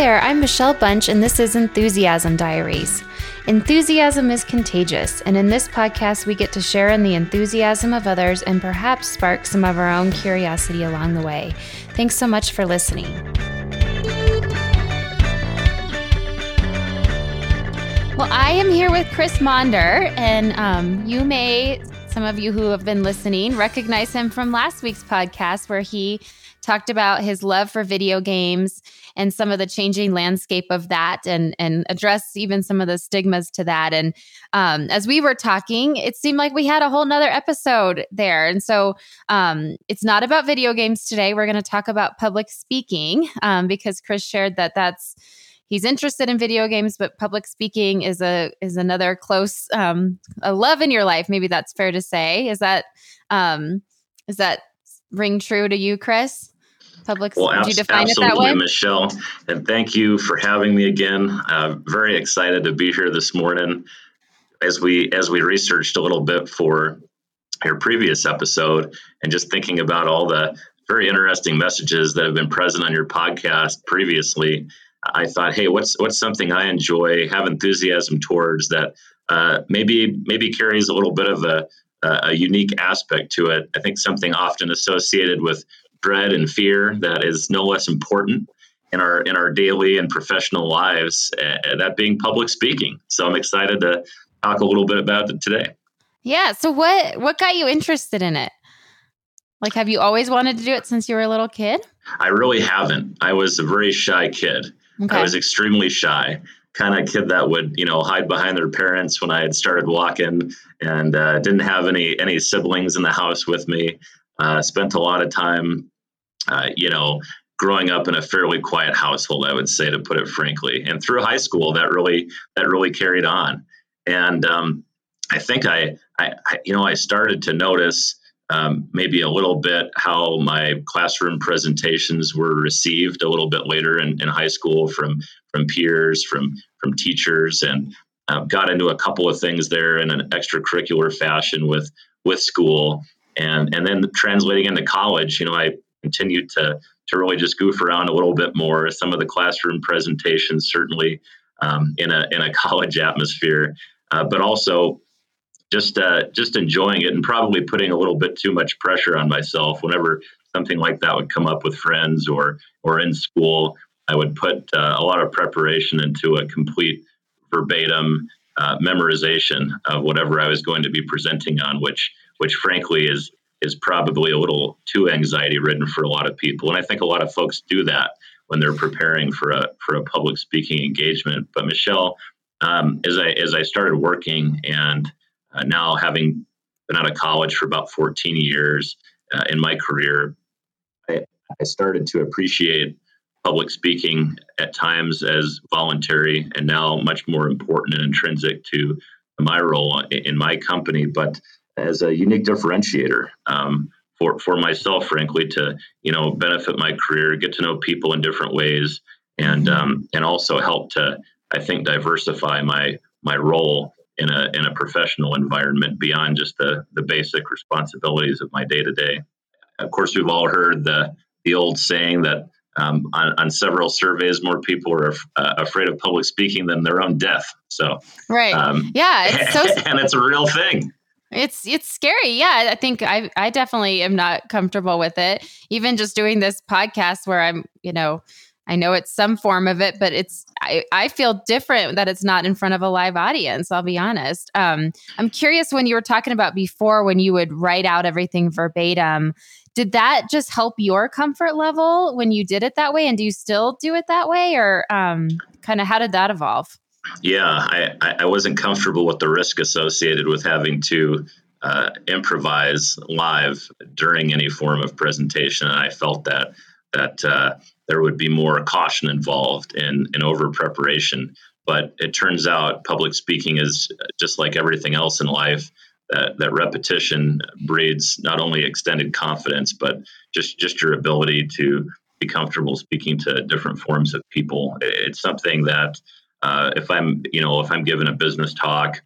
there, I'm Michelle Bunch, and this is Enthusiasm Diaries. Enthusiasm is contagious, and in this podcast, we get to share in the enthusiasm of others and perhaps spark some of our own curiosity along the way. Thanks so much for listening. Well, I am here with Chris Maunder, and um, you may, some of you who have been listening, recognize him from last week's podcast where he talked about his love for video games and some of the changing landscape of that and and address even some of the stigmas to that. And um, as we were talking it seemed like we had a whole nother episode there. And so um, it's not about video games today. We're going to talk about public speaking um, because chris shared that that's he's interested in video games but public speaking is a is another close um, a love in your life maybe that's fair to say. Is that um, is that ring true to you chris public well, would you define it that way? Michelle. And thank you for having me again. Uh, very excited to be here this morning as we as we researched a little bit for your previous episode and just thinking about all the very interesting messages that have been present on your podcast previously. I thought hey what's what's something i enjoy have enthusiasm towards that uh, maybe maybe carries a little bit of a a unique aspect to it. I think something often associated with dread and fear that is no less important in our in our daily and professional lives. Uh, that being public speaking. So I'm excited to talk a little bit about it today. Yeah. So what what got you interested in it? Like, have you always wanted to do it since you were a little kid? I really haven't. I was a very shy kid. Okay. I was extremely shy kind of kid that would you know hide behind their parents when I had started walking and uh, didn't have any any siblings in the house with me. Uh, spent a lot of time, uh, you know, growing up in a fairly quiet household. I would say, to put it frankly. And through high school, that really that really carried on. And um, I think I, I, I, you know, I started to notice. Um, maybe a little bit how my classroom presentations were received a little bit later in, in high school from from peers, from from teachers, and uh, got into a couple of things there in an extracurricular fashion with with school and and then translating into college, you know, I continued to to really just goof around a little bit more. Some of the classroom presentations, certainly um, in a in a college atmosphere, uh, but also just uh, just enjoying it and probably putting a little bit too much pressure on myself whenever something like that would come up with friends or or in school. I would put uh, a lot of preparation into a complete verbatim uh, memorization of whatever I was going to be presenting on, which which frankly is is probably a little too anxiety ridden for a lot of people. And I think a lot of folks do that when they're preparing for a for a public speaking engagement. But Michelle, um, as I as I started working and uh, now having been out of college for about 14 years uh, in my career, I, I started to appreciate public speaking at times as voluntary and now much more important and intrinsic to my role in my company. But as a unique differentiator um, for for myself, frankly, to you know benefit my career, get to know people in different ways, and um, and also help to I think diversify my my role in a in a professional environment beyond just the the basic responsibilities of my day to day. Of course, we've all heard the the old saying that um, on, on, several surveys, more people are uh, afraid of public speaking than their own death. So, right, um, yeah, it's so, and it's a real thing. It's it's scary. Yeah, I think I I definitely am not comfortable with it. Even just doing this podcast where I'm, you know, I know it's some form of it, but it's I, I feel different that it's not in front of a live audience. I'll be honest. Um, I'm curious when you were talking about before when you would write out everything verbatim. Did that just help your comfort level when you did it that way, and do you still do it that way, or um, kind of how did that evolve? Yeah, I, I wasn't comfortable with the risk associated with having to uh, improvise live during any form of presentation, and I felt that that uh, there would be more caution involved in in over preparation. But it turns out public speaking is just like everything else in life. That, that repetition breeds not only extended confidence, but just just your ability to be comfortable speaking to different forms of people. It's something that uh, if I'm, you know, if I'm given a business talk,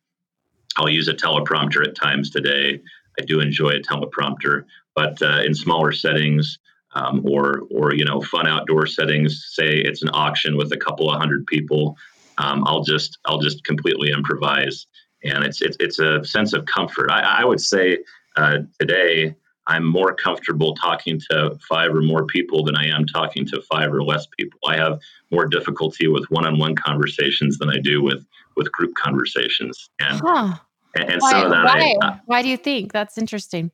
I'll use a teleprompter at times today. I do enjoy a teleprompter, but uh, in smaller settings, um, or or you know fun outdoor settings. Say it's an auction with a couple of hundred people. Um, I'll just I'll just completely improvise, and it's it's it's a sense of comfort. I, I would say uh, today I'm more comfortable talking to five or more people than I am talking to five or less people. I have more difficulty with one-on-one conversations than I do with with group conversations, and huh. and, and why, some of that. Why? I, uh, why do you think that's interesting?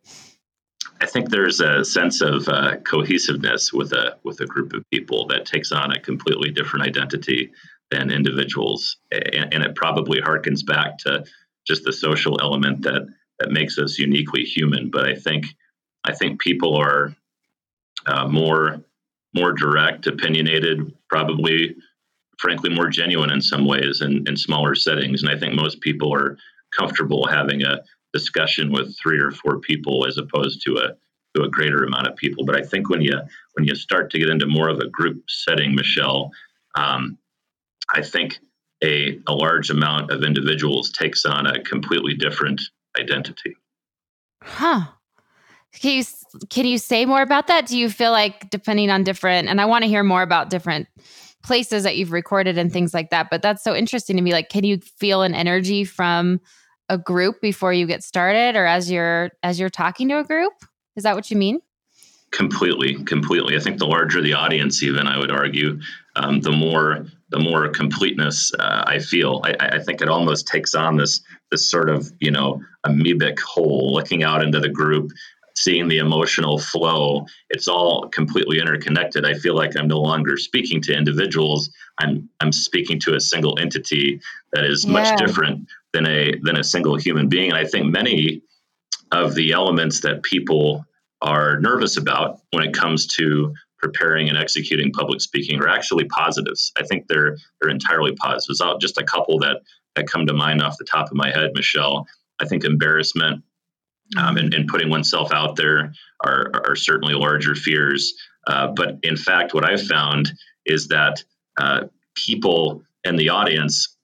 I think there's a sense of uh, cohesiveness with a with a group of people that takes on a completely different identity than individuals, and, and, it probably harkens back to just the social element that that makes us uniquely human. But I think I think people are uh, more more direct, opinionated, probably frankly more genuine in some ways in, in smaller settings, and I think most people are comfortable having a discussion with three or four people as opposed to a to a greater amount of people. But I think when you when you start to get into more of a group setting, Michelle, um, I think a a large amount of individuals takes on a completely different identity. Huh. Can you can you say more about that? Do you feel like depending on different and I want to hear more about different places that you've recorded and things like that, but that's so interesting to me like can you feel an energy from a group before you get started or as you're as you're talking to a group? Is that what you mean? Completely, completely. I think the larger the audience, even I would argue, um, the more the more completeness uh, I feel. I, I, think it almost takes on this this sort of you know amoebic whole, looking out into the group, seeing the emotional flow. It's all completely interconnected. I feel like I'm no longer speaking to individuals. I'm I'm speaking to a single entity that is yeah. much different than a than a single human being. And I think many of the elements that people are nervous about when it comes to preparing and executing public speaking are actually positives. I think they're they're entirely positives. Just a couple that that come to mind off the top of my head, Michelle. I think embarrassment um, and, and, putting oneself out there are, are certainly larger fears. Uh, but in fact, what I've found is that uh, people in the audience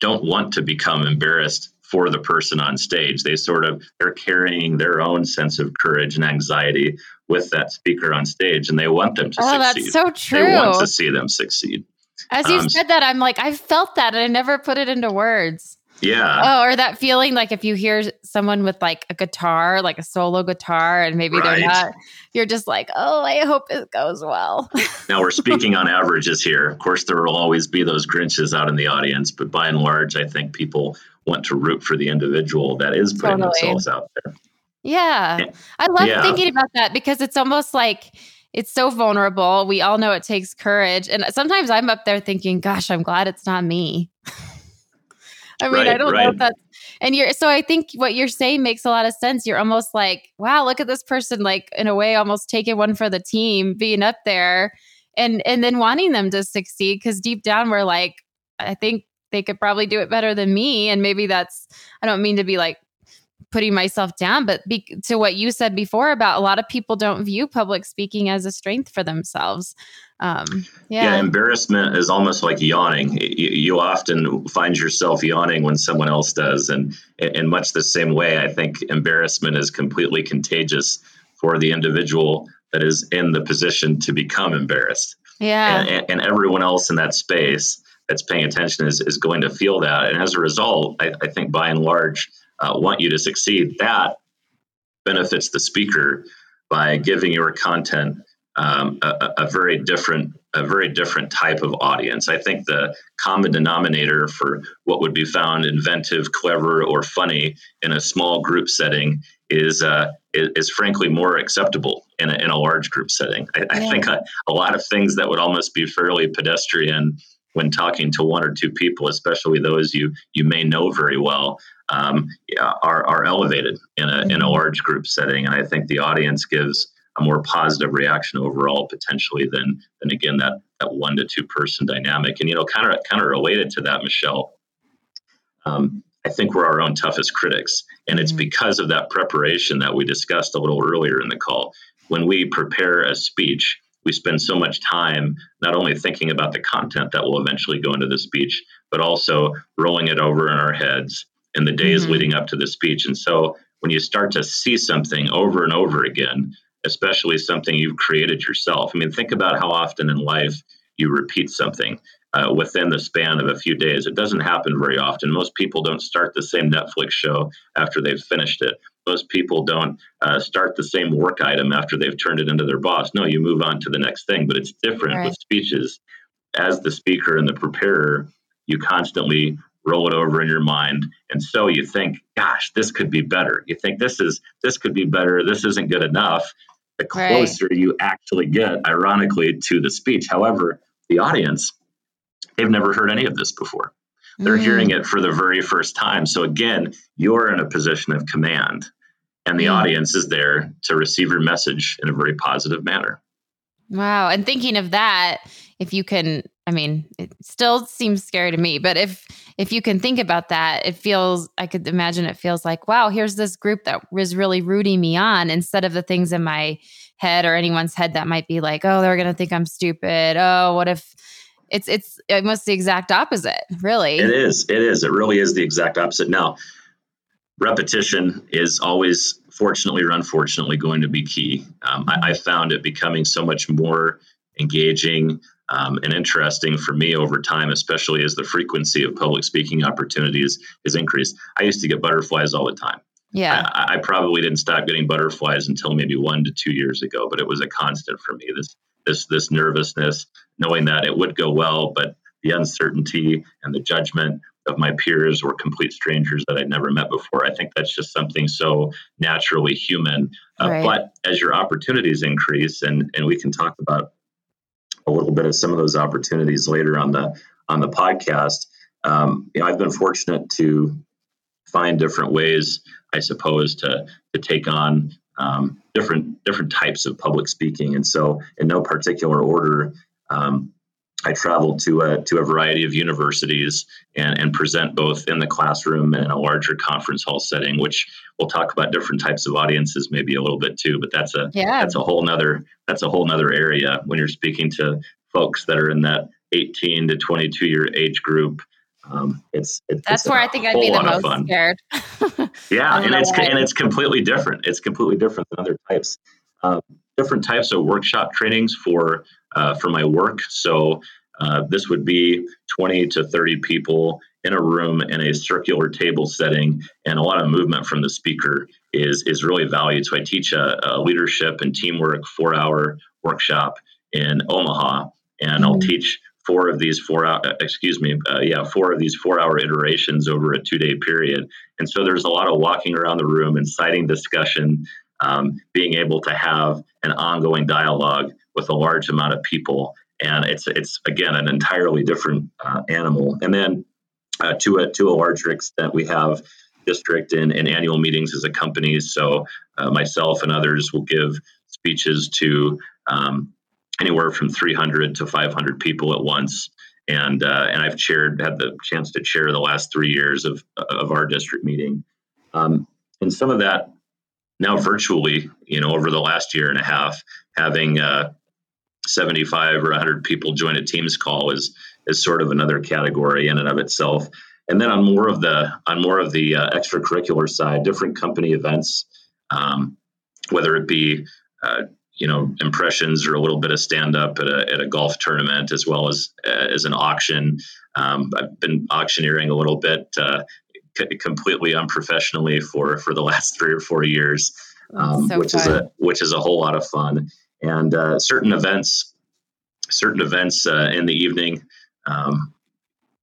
don't want to become embarrassed for the person on stage. They sort of they're carrying their own sense of courage and anxiety with that speaker on stage, and they want them to oh, succeed. that's so true. They want to see them succeed. As you um, said that, I'm like, I felt that, and I never put it into words. Yeah. Oh, or that feeling like if you hear someone with like a guitar, like a solo guitar, and maybe right. they're not, you're just like, oh, I hope it goes well. now we're speaking on averages here. Of course, there will always be those Grinches out in the audience, but by and large, I think people want to root for the individual that is putting totally. themselves out there. Yeah. I love yeah. thinking about that because it's almost like it's so vulnerable. We all know it takes courage. And sometimes I'm up there thinking, gosh, I'm glad it's not me. I mean, right, I don't right. know if that's and you're so I think what you're saying makes a lot of sense. You're almost like, wow, look at this person, like in a way, almost taking one for the team, being up there and and then wanting them to succeed. Cause deep down we're like, I think they could probably do it better than me. And maybe that's I don't mean to be like putting myself down, but be, to what you said before about a lot of people don't view public speaking as a strength for themselves. Um, yeah. yeah. embarrassment is almost like yawning. You, you, often find yourself yawning when someone else does, and in much the same way, I think embarrassment is completely contagious for the individual that is in the position to become embarrassed. Yeah, and, and everyone else in that space that's paying attention is, is going to feel that, and as a result, I, I think by and large uh, want you to succeed, that benefits the speaker by giving your content um, a, a, very different a very different type of audience. I think the common denominator for what would be found inventive, clever, or funny in a small group setting is uh, is, is, frankly more acceptable in a, in a large group setting. I, I think a, a, lot of things that would almost be fairly pedestrian when talking to one or two people, especially those you you may know very well, um, are are elevated in a in a mm-hmm. large group setting, and I think the audience gives a more positive reaction overall potentially than than again that that one to two person dynamic. And you know, kind of kind of related to that, Michelle. Um, I think we're our own toughest critics, and it's mm-hmm. because of that preparation that we discussed a little earlier in the call. When we prepare a speech, we spend so much time not only thinking about the content that will eventually go into the speech, but also rolling it over in our heads in the days mm-hmm. leading up to the speech. And so when you start to see something over and over again, especially something you've created yourself. I mean, think about how often in life you repeat something uh, within the span of a few days. It doesn't happen very often. Most people don't start the same Netflix show after they've finished it. Most people don't uh, start the same work item after they've turned it into their boss. No, you move on to the next thing. But it's different right. with speeches. As the speaker and the preparer, you constantly roll it over in your mind and so you think gosh this could be better you think this is this could be better this isn't good enough the closer right. you actually get ironically to the speech however the audience they've never heard any of this before. They're mm. hearing it for the very first time. So again, you're in a position of command, and the mm. audience is there to receive your message in a very positive manner. Wow. And thinking of that, if you can, I mean, it still seems scary to me, but if if you can think about that, it feels I could imagine it feels like, wow, here's this group that was really rooting me on instead of the things in my head or anyone's head that might be like, oh, they're gonna think I'm stupid. Oh, what if it's it's almost the exact opposite, really. It is. It is. It really is the exact opposite. Now, repetition is always, fortunately or unfortunately, going to be key. Um, I, I, found it becoming so much more engaging um, and interesting for me over time, especially as the frequency of public speaking opportunities is increased. I used to get butterflies all the time. Yeah. I, I, probably didn't stop getting butterflies until maybe one to two years ago, but it was a constant for me. This this this nervousness, knowing that it would go well, but the uncertainty and the judgment of my peers or complete strangers that I'd never met before. I think that's just something so naturally human. Uh, right. But as your opportunities increase, and and we can talk about a little bit of some of those opportunities later on the on the podcast. Um, you know, I've been fortunate to find different ways, I suppose, to to take on um, different different types of public speaking. And so, in no particular order, um, I traveled to a to a variety of universities and, and present both in the classroom and in a larger conference hall setting, which we'll talk about different types of audiences maybe a little bit too. But that's a yeah. that's a whole nother that's a whole nother area when you're speaking to folks that are in that 18 to 22 year age group um, it's, it's that's where I think I'd be the most scared. yeah, and it's and it's completely different. It's completely different than other types. Uh, different types of workshop trainings for uh, for my work. So uh, this would be 20 to 30 people in a room in a circular table setting, and a lot of movement from the speaker is is really valued. So I teach a, a leadership and teamwork four hour workshop in Omaha, and mm-hmm. I'll teach four of these four hour, uh, excuse me, uh, yeah, four of these four hour iterations over a two day period. And so there's a lot of walking around the room, inciting discussion, um, being able to have an ongoing dialogue with a large amount of people. And it's, it's again, an entirely different uh, animal. And then uh, to, a, to a larger extent, we have district and, annual meetings as a company. So uh, myself and others will give speeches to um, anywhere from 300 to 500 people at once. And uh, and I've chaired had the chance to chair the last three years of of our district meeting, um, and some of that now virtually. You know, over the last year and a half, having uh, 75 or 100 people join a Teams call is is sort of another category in and of itself. And then on more of the on more of the uh, extracurricular side, different company events, um, whether it be uh, you know impressions or a little bit of stand up at a, at a golf tournament as well as as an auction. Um, I've been auctioneering a little bit uh, c- completely unprofessionally for for the last three or four years, um, so which fun. is a which is a whole lot of fun. And uh, certain events, certain events uh, in the evening um,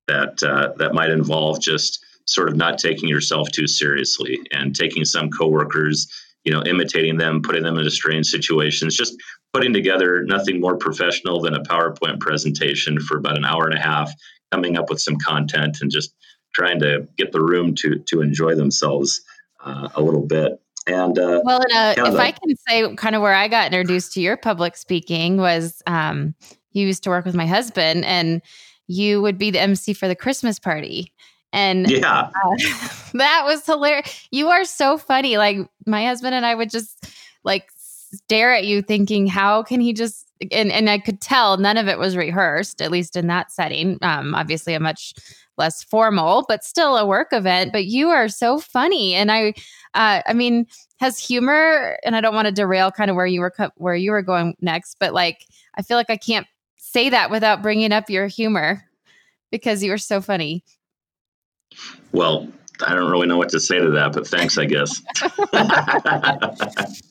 that uh, that might involve just sort of not taking yourself too seriously and taking some coworkers you know, imitating them, putting them into strange situations, just putting together nothing more professional than a PowerPoint presentation for about an hour and a half, coming up with some content and just trying to get the room to to enjoy themselves uh, a little bit. And uh, well, uh, if the, I can say, kind of where I got introduced to your public speaking was um, you used to work with my husband, and you would be the MC for the Christmas party. And yeah, uh, that was hilarious. You are so funny. Like my husband and I would just like stare at you thinking, how can he just and and I could tell none of it was rehearsed, at least in that setting. Um, obviously a much less formal, but still a work event. But you are so funny, and I, uh, I mean, has humor, and I don't want to derail kind of where you were where you were going next, but like I feel like I can't say that without bringing up your humor because you are so funny. Well, I don't really know what to say to that, but thanks, I guess.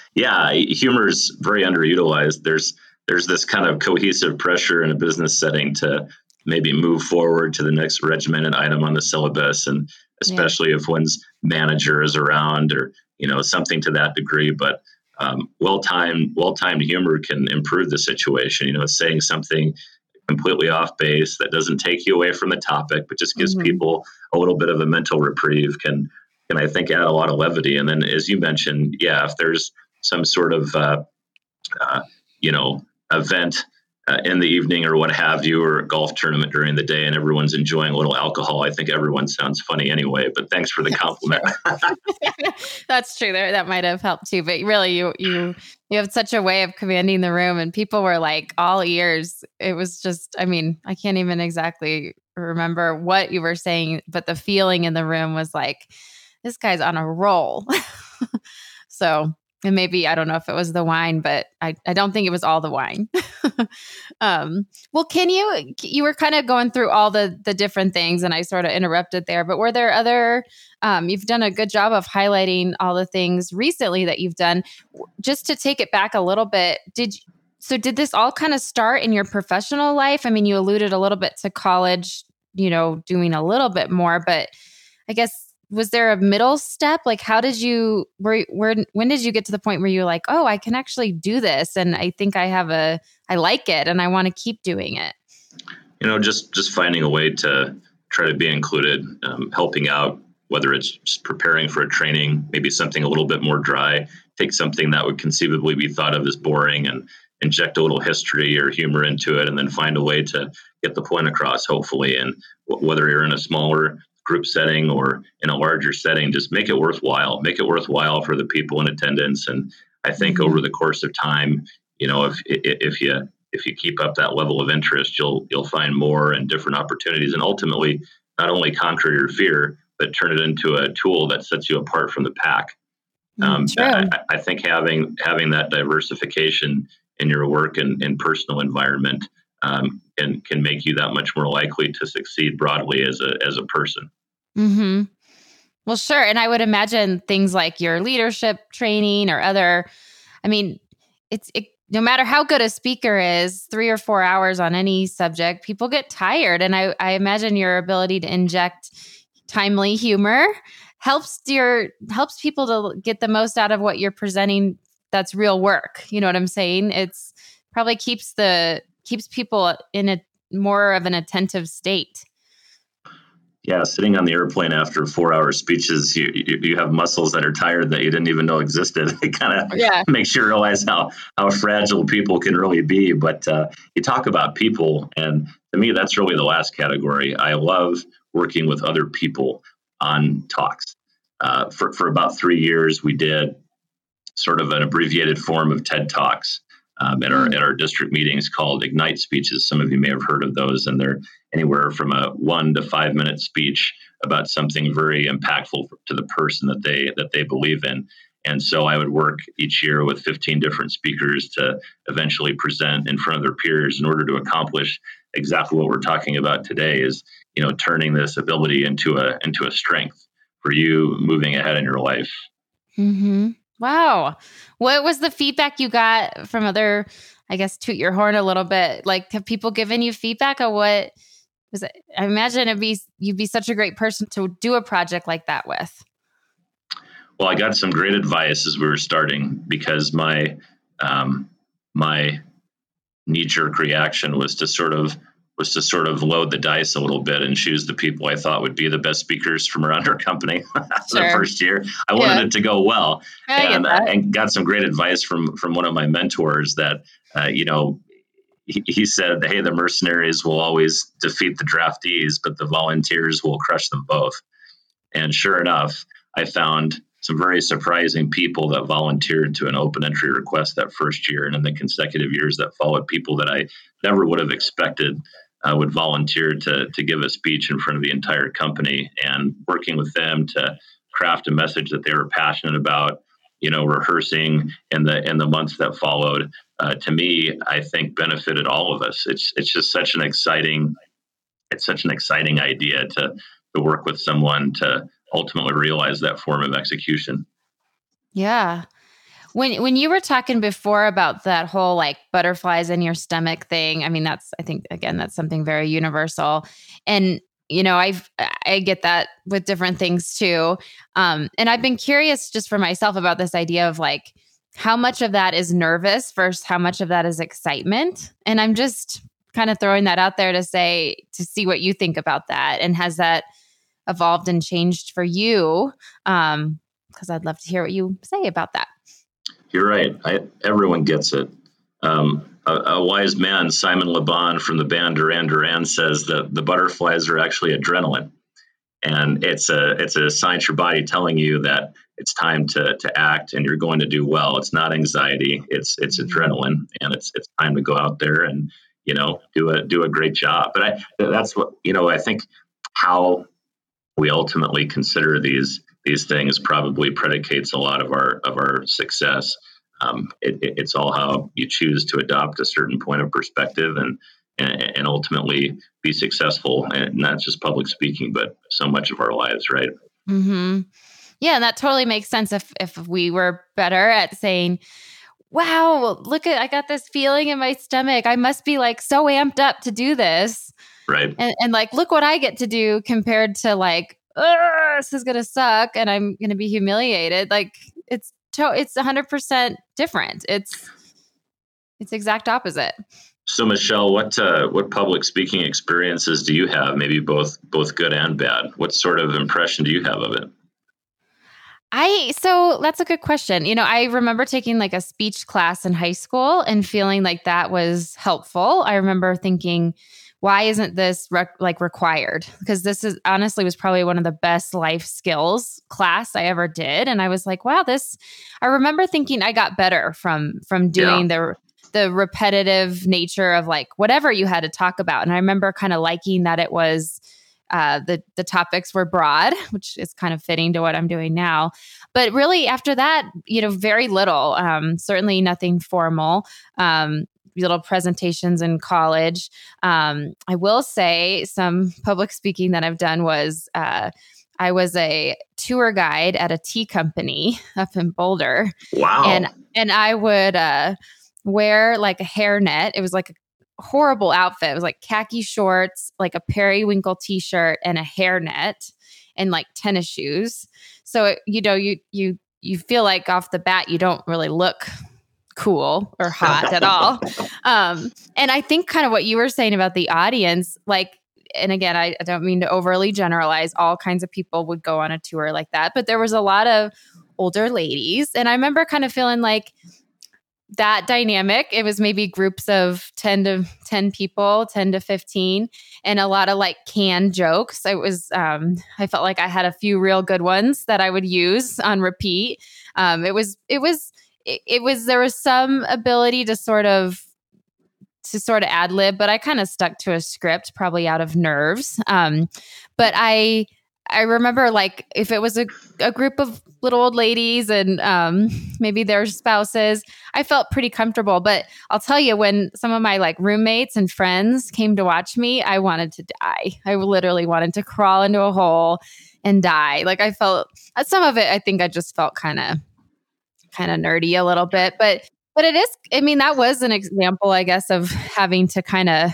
yeah, humor is very underutilized. There's there's this kind of cohesive pressure in a business setting to maybe move forward to the next regimented item on the syllabus, and especially yeah. if one's manager is around or you know something to that degree. But um, well-timed well-timed humor can improve the situation. You know, saying something completely off base that doesn't take you away from the topic, but just gives mm-hmm. people a little bit of a mental reprieve can can I think add a lot of levity. And then, as you mentioned, yeah, if there's some sort of uh, uh, you know event uh, in the evening or what have you, or a golf tournament during the day, and everyone's enjoying a little alcohol, I think everyone sounds funny anyway. But thanks for the compliment. That's true. There, that might have helped too. But really, you you you have such a way of commanding the room, and people were like all ears. It was just, I mean, I can't even exactly remember what you were saying, but the feeling in the room was like, this guy's on a roll. so and maybe I don't know if it was the wine, but I, I don't think it was all the wine. um, well, can you you were kind of going through all the the different things, and I sort of interrupted there. But were there other? Um, you've done a good job of highlighting all the things recently that you've done. Just to take it back a little bit, did so? Did this all kind of start in your professional life? I mean, you alluded a little bit to college, you know, doing a little bit more, but I guess was there a middle step? Like how did you where where when did you get to the point where you're like oh i can actually do this and i think i have a i like it and i want to keep doing it you know just just finding a way to try to be included um, helping out whether it's preparing for a training maybe something a little bit more dry take something that would conceivably be thought of as boring and inject a little history or humor into it and then find a way to get the point across hopefully and whether you're in a smaller group setting or in a larger setting, just make it worthwhile. Make it worthwhile for the people in attendance. And I think mm-hmm. over the course of time, you know, if if you if you keep up that level of interest, you'll you'll find more and different opportunities, and ultimately not only conquer your fear, but turn it into a tool that sets you apart from the pack. Mm, um, I, I, think having having that diversification in your work and, and personal environment um, can can make you that much more likely to succeed broadly as a as a person. Hmm. Well, sure, and I would imagine things like your leadership training or other. I mean, it's it, no matter how good a speaker is, three or four hours on any subject, people get tired, and I, I imagine your ability to inject timely humor helps your helps people to get the most out of what you're presenting that's real work you know what i'm saying it's probably keeps the keeps people in a more of an attentive state. Yeah, sitting on the airplane after four hour speeches, you, you, you have muscles that are tired that you didn't even know existed. It kind of yeah. makes you realize how how fragile people can really be. But uh, you talk about people, and to me, that's really the last category. I love working with other people on talks. Uh, for for about three years, we did sort of an abbreviated form of TED Talks um, at our mm. at our district meetings called Ignite speeches. Some of you may have heard of those, and they're anywhere from a one to five minute speech about something very impactful to the person that they that they believe in. And so I would work each year with 15 different speakers to eventually present in front of their peers in order to accomplish exactly what we're talking about today is you know turning this ability into a into a strength for you moving ahead in your life. Mm-hmm. Wow. What was the feedback you got from other, I guess, toot your horn a little bit? Like, have people given you feedback on what was it? I imagine it'd be, you'd be such a great person to do a project like that with. Well, I got some great advice as we were starting because my, um, my knee jerk reaction was to sort of was to sort of load the dice a little bit and choose the people I thought would be the best speakers from around our company sure. the first year. I wanted it to go well, and, uh, and got some great advice from from one of my mentors that uh, you know he, he said, "Hey, the mercenaries will always defeat the draftees, but the volunteers will crush them both." And sure enough, I found some very surprising people that volunteered to an open entry request that first year and in the consecutive years that followed people that I never would have expected uh, would volunteer to to give a speech in front of the entire company, and working with them to craft a message that they were passionate about. You know, rehearsing in the in the months that followed. Uh, to me, I think benefited all of us. It's it's just such an exciting, it's such an exciting idea to to work with someone to ultimately realize that form of execution. Yeah. When when you were talking before about that whole like butterflies in your stomach thing, I mean that's I think again that's something very universal. And you know, I've I get that with different things too. Um and I've been curious just for myself about this idea of like how much of that is nervous versus how much of that is excitement. And I'm just kind of throwing that out there to say to see what you think about that and has that evolved and changed for you um because I'd love to hear what you say about that. You're right. I, everyone gets it. Um, a, a, wise man, Simon Le Bon from the band Duran Duran, says that the butterflies are actually adrenaline, and it's a it's a sign to your body telling you that it's time to to act and you're going to do well. It's not anxiety. It's it's mm-hmm. adrenaline, and it's it's time to go out there and you know do a do a great job. But I that's what you know. I think how we ultimately consider these these things probably predicates a lot of our of our success. Um, it, it's all how you choose to adopt a certain point of perspective and, and, and ultimately be successful, and not just public speaking, but so much of our lives, right? Mm-hmm. Yeah, and that totally makes sense. If if we were better at saying, "Wow, look at I got this feeling in my stomach. I must be like so amped up to do this." Right. And, and like, look what I get to do compared to like, this is gonna suck and I'm gonna be humiliated. Like it's to- it's hundred percent different. It's it's exact opposite. So Michelle, what uh, what public speaking experiences do you have? Maybe both both good and bad. What sort of impression do you have of it? I so that's a good question. You know, I remember taking like a speech class in high school and feeling like that was helpful. I remember thinking, why isn't this rec- like required because this is honestly was probably one of the best life skills class i ever did and i was like wow this i remember thinking i got better from from doing yeah. the the repetitive nature of like whatever you had to talk about and i remember kind of liking that it was uh, the the topics were broad, which is kind of fitting to what I'm doing now. But really, after that, you know, very little. Um, certainly nothing formal. Um, little presentations in college. Um, I will say some public speaking that I've done was uh, I was a tour guide at a tea company up in Boulder. Wow. And and I would uh, wear like a hairnet. It was like a horrible outfit. It was like khaki shorts, like a periwinkle t-shirt and a hairnet and like tennis shoes. So it, you know, you you you feel like off the bat you don't really look cool or hot at all. Um, and I think kind of what you were saying about the audience, like, and again, I, I don't mean to overly generalize, all kinds of people would go on a tour like that, but there was a lot of older ladies. And I remember kind of feeling like, that dynamic it was maybe groups of 10 to 10 people 10 to 15 and a lot of like canned jokes it was um i felt like i had a few real good ones that i would use on repeat um it was it was it, was there was some ability to sort of to sort of ad lib, but I kind of stuck to a script, probably out of nerves. Um, but I I remember like if it was a, a group of little old ladies and um, maybe their spouses, I felt pretty comfortable. But I'll tell you, when some of my like roommates and friends came to watch me, I wanted to die. I literally wanted to crawl into a hole and die. Like I felt some of it, I think I just felt kind of kind of nerdy a little bit, but but it is. I mean, that was an example, I guess, of having to kind of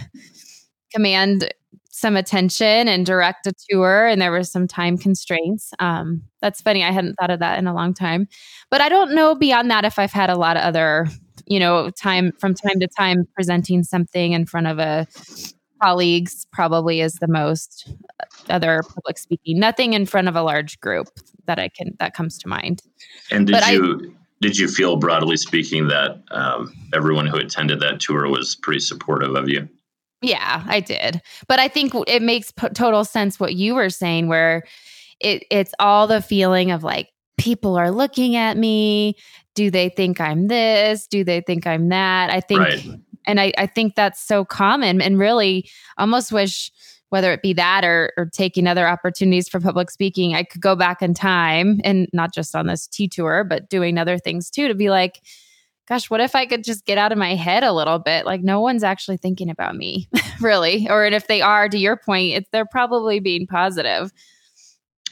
command some attention and direct a tour, and there were some time constraints. Um, that's funny. I hadn't thought of that in a long time, but I don't know beyond that if I've had a lot of other, you know, time from time to time presenting something in front of a colleagues probably is the most uh, other public speaking nothing in front of a large group that i can that comes to mind and did but you I, did you feel broadly speaking that um, everyone who attended that tour was pretty supportive of you? Yeah i did. But i think it makes p- total sense what you were saying where it, it's all the feeling of like people are looking at me. Do they think i'm this? Do they think i'm that? I think right. And I, I think that's so common and really almost wish whether it be that or, or taking other opportunities for public speaking, I could go back in time and not just on this tea tour, but doing other things too to be like, gosh, what if I could just get out of my head a little bit? Like, no one's actually thinking about me, really. Or and if they are, to your point, they're probably being positive.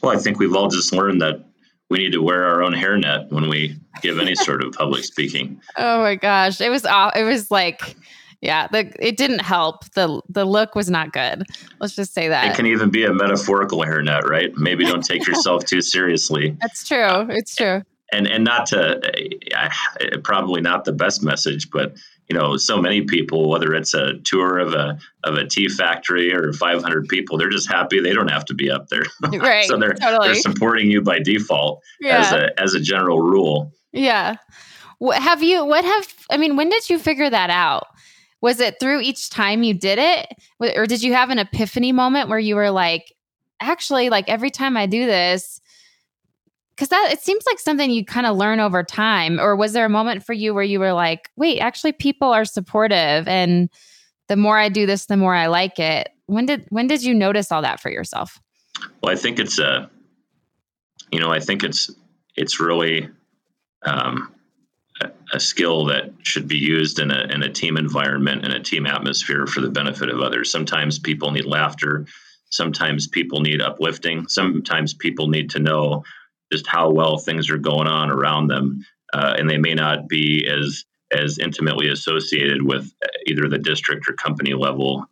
Well, I think we've all just learned that we need to wear our own hairnet when we give any sort of public speaking. Oh my gosh, it was it was like yeah, the, it didn't help. the The look was not good. Let's just say that it can even be a metaphorical hairnet, right? Maybe don't take yourself too seriously. That's true. It's true. And and not to uh, probably not the best message, but you know, so many people, whether it's a tour of a of a tea factory or 500 people, they're just happy they don't have to be up there. Right. so they're totally. they're supporting you by default yeah. as a as a general rule. Yeah. What have you? What have I mean? When did you figure that out? Was it through each time you did it, or did you have an epiphany moment where you were like, actually, like every time I do this, because that it seems like something you kind of learn over time. Or was there a moment for you where you were like wait actually people are supportive and the more i do this the more i like it. When did when did you notice all that for yourself? Well i think it's a you know i think it's it's really um, a skill that should be used in a, in a team environment and a team atmosphere for the benefit of others sometimes people need laughter sometimes people need uplifting sometimes people need to know just how well things are going on around them, uh, and they may not be as as intimately associated with either the district or company level.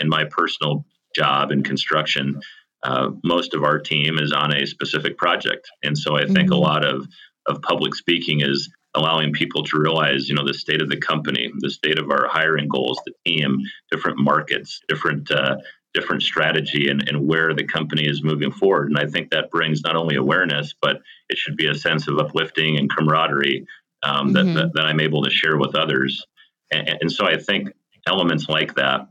In my personal job in construction, uh, most of our team is on a specific project, and so I think mm-hmm. a lot of of public speaking is allowing people to realize, you know, the state of the company, the state of our hiring goals, the team, different markets, different uh, different strategy and, and where the company is moving forward. And I think that brings not only awareness, but it should be a sense of uplifting and camaraderie um, mm-hmm. that, that, that, I'm able to share with others. And, and so I think elements like that,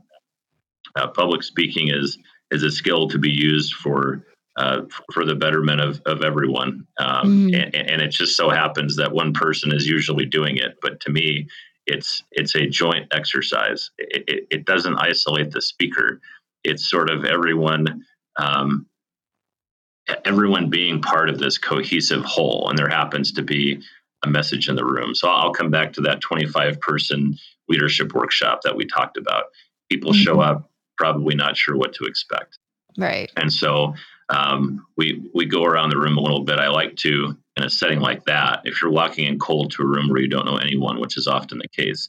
uh, public speaking is is a skill to be used for uh, for the betterment of, of everyone. Um, mm. and, and, it just so happens that one person is usually doing it. But to me, it's it's a joint exercise. It, it, it doesn't isolate the speaker it's sort of everyone um, everyone being part of this cohesive whole and there happens to be a message in the room so i'll come back to that 25 person leadership workshop that we talked about people mm-hmm. show up probably not sure what to expect right and so um, we we go around the room a little bit i like to in a setting like that if you're walking in cold to a room where you don't know anyone which is often the case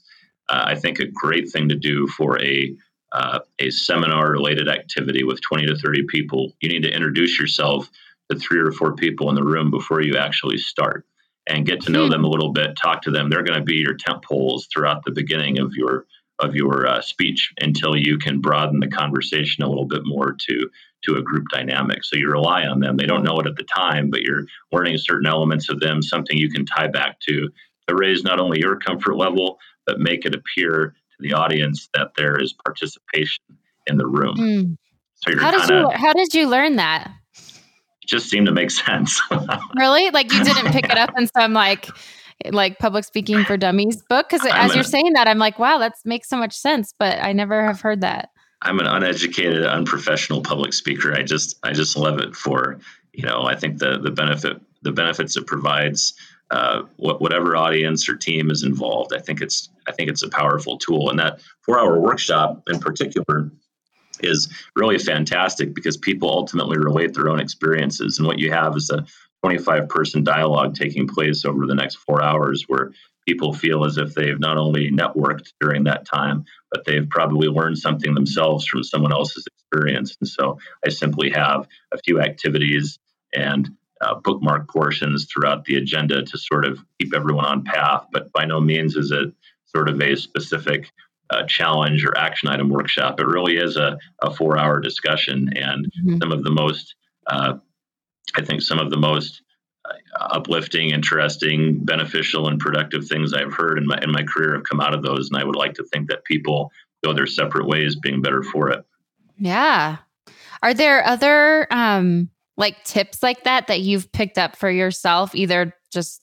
uh, i think a great thing to do for a uh, a seminar related activity with 20 to 30 people, you need to introduce yourself to three or four people in the room before you actually start and get to know mm-hmm. them a little bit, talk to them. They're going to be your tent poles throughout the beginning of your of your uh, speech until you can broaden the conversation a little bit more to to a group dynamic. So you rely on them. They don't know it at the time, but you're learning certain elements of them, something you can tie back to to raise not only your comfort level, but make it appear to the audience that there is participation in the room. Mm. So you're how did kinda, you how did you learn that? Just seemed to make sense. really? Like you didn't pick it up in some like like public speaking for dummies book because as you're saying that i'm like wow that makes so much sense but i never have heard that i'm an uneducated unprofessional public speaker i just i just love it for you know i think the the benefit the benefits it provides uh, whatever audience or team is involved. I think it's I think it's a powerful tool, and that four-hour workshop in particular is really fantastic because people ultimately relate their own experiences, and what you have is a 25-person dialogue taking place over the next four hours, where people feel as if they've not only networked during that time, but they've probably learned something themselves from someone else's experience. And so I simply have a few activities and uh, bookmark portions throughout the agenda to sort of keep everyone on path. But by no means is it sort of a specific uh, challenge or action item workshop. It really is a, a four hour discussion. And mm-hmm. some of the most, uh, I think, some of the most uplifting, interesting, beneficial, and productive things I've heard in my in my career have come out of those. And I would like to think that people go their separate ways, being better for it. Yeah. Are there other um, like tips like that that you've picked up for yourself, either just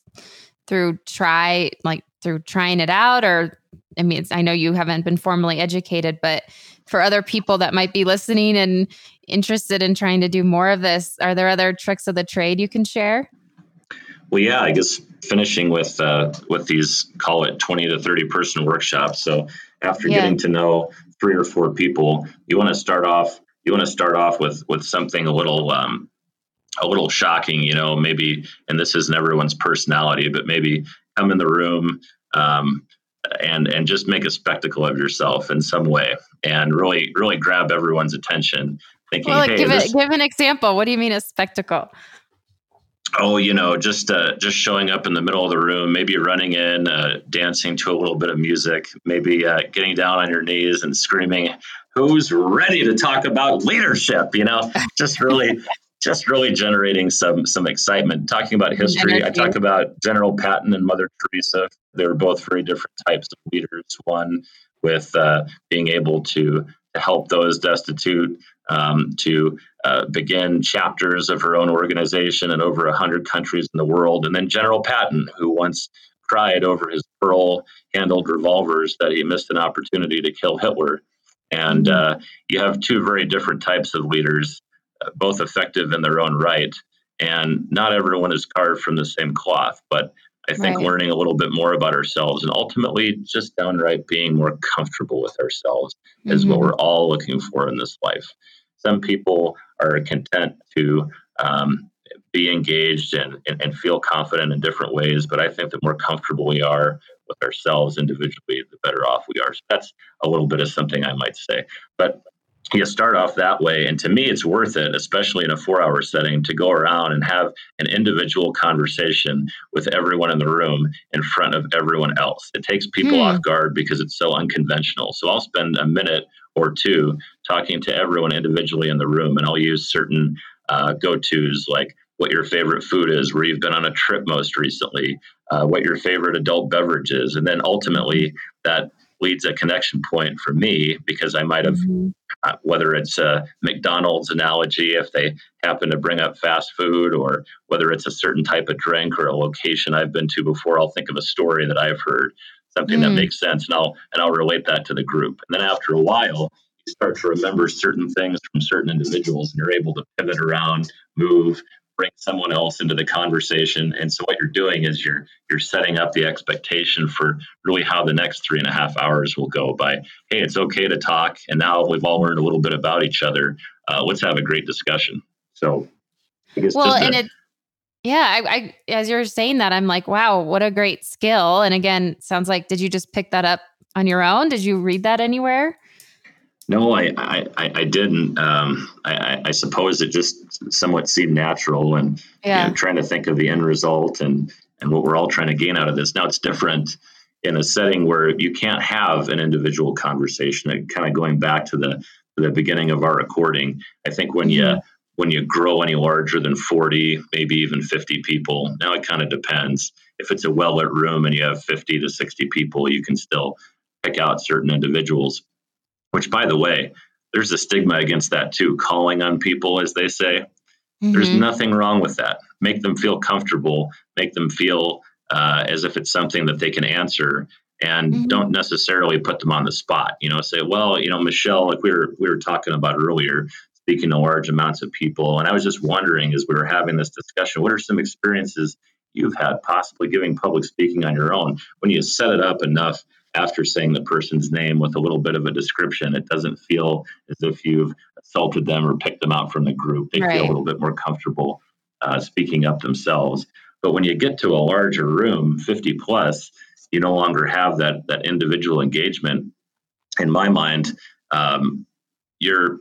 through try like through trying it out or I mean, I know you haven't been formally educated, but for other people that might be listening and interested in trying to do more of this, are there other tricks of the trade you can share? Well, yeah, I guess finishing with uh, with these call it twenty to thirty person workshops. So after yeah. getting to know three or four people, you want to start off. You want to start off with with something a little um, a little shocking, you know, maybe, and this isn't everyone's personality, but maybe come in the room um, and and just make a spectacle of yourself in some way, and really really grab everyone's attention. Thinking, well, like, hey, give, this, it, give an example. What do you mean a spectacle? Oh, you know, just uh, just showing up in the middle of the room, maybe running in, uh, dancing to a little bit of music, maybe uh, getting down on your knees and screaming, "Who's ready to talk about leadership?" You know, just really. just really generating some some excitement. Talking about history, I talk about General Patton and Mother Teresa. They were both very different types of leaders. One with uh, being able to to help those destitute, um, to uh, begin chapters of her own organization in over 100 countries in the world. And then General Patton, who once cried over his pearl handled revolvers that he missed an opportunity to kill Hitler. And uh, you have two very different types of leaders, uh, both effective in their own right. And not everyone is carved from the same cloth, but I think right. learning a little bit more about ourselves and ultimately just downright being more comfortable with ourselves mm-hmm. is what mm-hmm. we're all looking for in this life. Some people are content to um, be engaged and, and, and, feel confident in different ways, but I think the more comfortable we are with ourselves individually, the better off we are. So that's a little bit of something I might say. But you start off that way. And to me, it's worth it, especially in a four hour setting, to go around and have an individual conversation with everyone in the room in front of everyone else. It takes people hmm. off guard because it's so unconventional. So I'll spend a minute or two talking to everyone individually in the room, and I'll use certain uh, go tos like what your favorite food is, where you've been on a trip most recently, uh, what your favorite adult beverage is. And then ultimately, that leads a connection point for me because I might have, mm-hmm. Uh, whether it's a McDonald's analogy, if they happen to bring up fast food, or whether it's a certain type of drink or a location I've been to before, I'll think of a story that I've heard, something mm. that makes sense, and I'll and I'll relate that to the group. And then after a while, you start to remember certain things from certain individuals, and you're able to pivot around, move, bring someone else into the conversation. And so what you're doing is you're you're setting up the expectation for really how the next three and a half hours will go by, hey, it's okay to talk. And now we've all learned a little bit about each other. Uh, let's have a great discussion. So well, and a, it yeah, I, I as you're saying that, I'm like, wow, what a great skill. And again, sounds like did you just pick that up on your own? Did you read that anywhere? No, I I, I didn't. Um, I, I suppose it just somewhat seemed natural, and yeah. you know, trying to think of the end result and and what we're all trying to gain out of this. Now it's different in a setting where you can't have an individual conversation. And kind of going back to the to the beginning of our recording, I think when mm-hmm. you when you grow any larger than 40, maybe even 50 people, now it kind of depends. If it's a well lit room and you have 50 to 60 people, you can still pick out certain individuals which by the way, there's a stigma against that too, calling on people, as they say. Mm-hmm. There's nothing wrong with that. Make them feel comfortable, make them feel uh, as if it's something that they can answer and mm-hmm. don't necessarily put them on the spot. You know, say, well, you know, Michelle, like we were we were talking about earlier, speaking to large amounts of people, and I was just wondering as we were having this discussion, what are some experiences you've had possibly giving public speaking on your own? When you set it up enough after saying the person's name with a little bit of a description. It doesn't feel as if you've assaulted them or picked them out from the group. They right. feel a little bit more comfortable uh, speaking up themselves. But when you get to a larger room, 50 plus, you no longer have that that individual engagement. In my mind, um, you're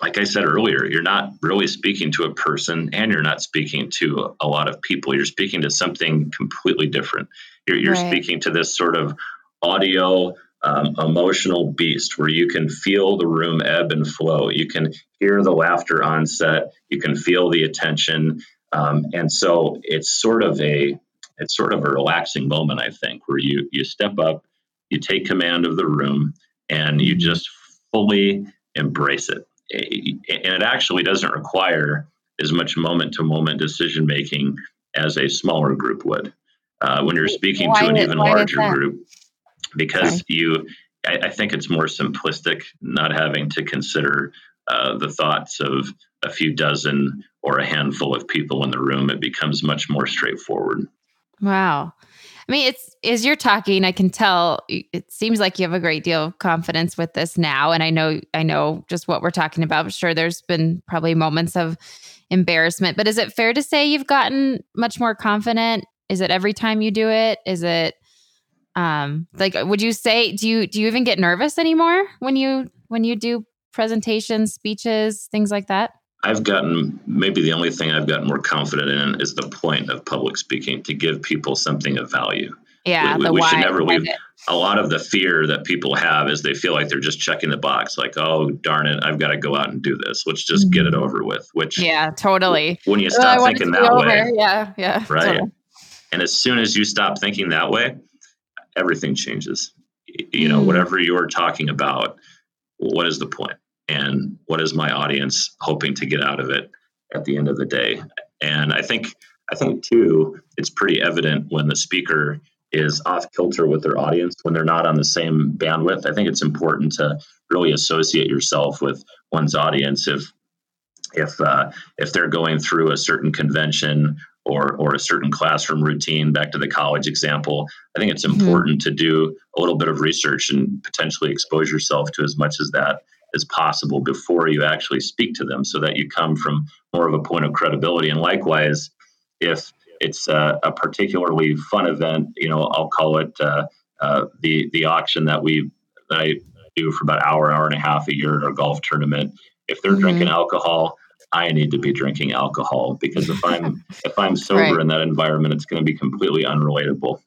like I said earlier, you're not really speaking to a person and you're not speaking to a lot of people. You're speaking to something completely different. You're, you're right. speaking to this sort of audio um, emotional beast where you can feel the room ebb and flow. You can hear the laughter on set. You can feel the attention, um, and so it's sort of a it's sort of a relaxing moment, I think, where you you step up, you take command of the room, and you just fully embrace it. And it actually doesn't require as much moment to moment decision making as a smaller group would. Uh, when you're speaking why to an even larger group, because Sorry. you, I, I, think it's more simplistic, not having to consider uh, the thoughts of a few dozen or a handful of people in the room. It becomes much more straightforward. Wow. I mean, it's as you're talking, I can tell it seems like you have a great deal of confidence with this now. And I know, I know just what we're talking about. I'm sure there's been probably moments of embarrassment, but is it fair to say you've gotten much more confident? Is it every time you do it? Is it um like would you say do you do you even get nervous anymore when you when you do presentations, speeches, things like that? I've gotten maybe the only thing I've gotten more confident in is the point of public speaking to give people something of value. Yeah, we, we should never leave. A lot of the fear that people have is they feel like they're just checking the box, like, oh darn it, I've got to go out and do this. Let's just mm-hmm. get it mm-hmm. over with. Which yeah, totally. When you stop thinking that over. way, yeah, yeah, right. Totally. And as soon as you stop thinking that way, everything changes. You know, mm. whatever you're talking about, what is the point? and what is my audience hoping to get out of it at the end of the day and i think i think too it's pretty evident when the speaker is off kilter with their audience when they're not on the same bandwidth i think it's important to really associate yourself with one's audience if if uh, if they're going through a certain convention or or a certain classroom routine back to the college example i think it's mm-hmm. important mm-hmm. to do a little bit of research and potentially expose yourself to as much as that as possible before you actually speak to them so that you come from more of a point of credibility. And likewise, if it's a, a particularly fun event, you know, I'll call it uh, uh, the the auction that we that I do for about an hour, hour and a half a year at our golf tournament. If they're mm-hmm. drinking alcohol, I need to be drinking alcohol because if I'm if I'm sober right. in that environment, it's going to be completely unrelatable.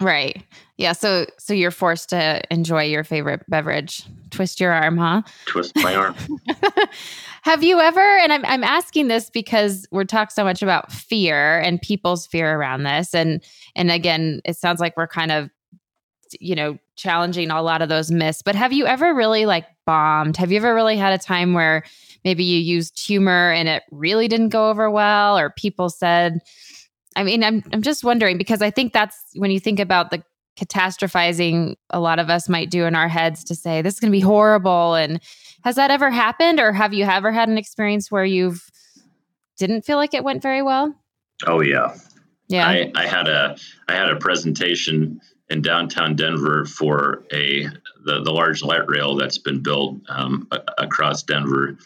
Right. Yeah. So so you're forced to enjoy your favorite beverage. Twist your arm, huh? Twist my arm. Have you ever, and I'm I'm asking this because we're talking so much about fear and people's fear around this. And and again, it sounds like we're kind of, you know, challenging a lot of those myths. But have you ever really like bombed? Have you ever really had a time where maybe you used humor and it really didn't go over well, or people said, I mean, I'm I'm just wondering because I think that's when you think about the catastrophizing a lot of us might do in our heads to say this is going to be horrible and has that ever happened or have you ever had an experience where you've didn't feel like it went very well? Oh yeah. Yeah. I, I had a I had a presentation in downtown Denver for a the, the large light rail that's been built um, a, across Denver,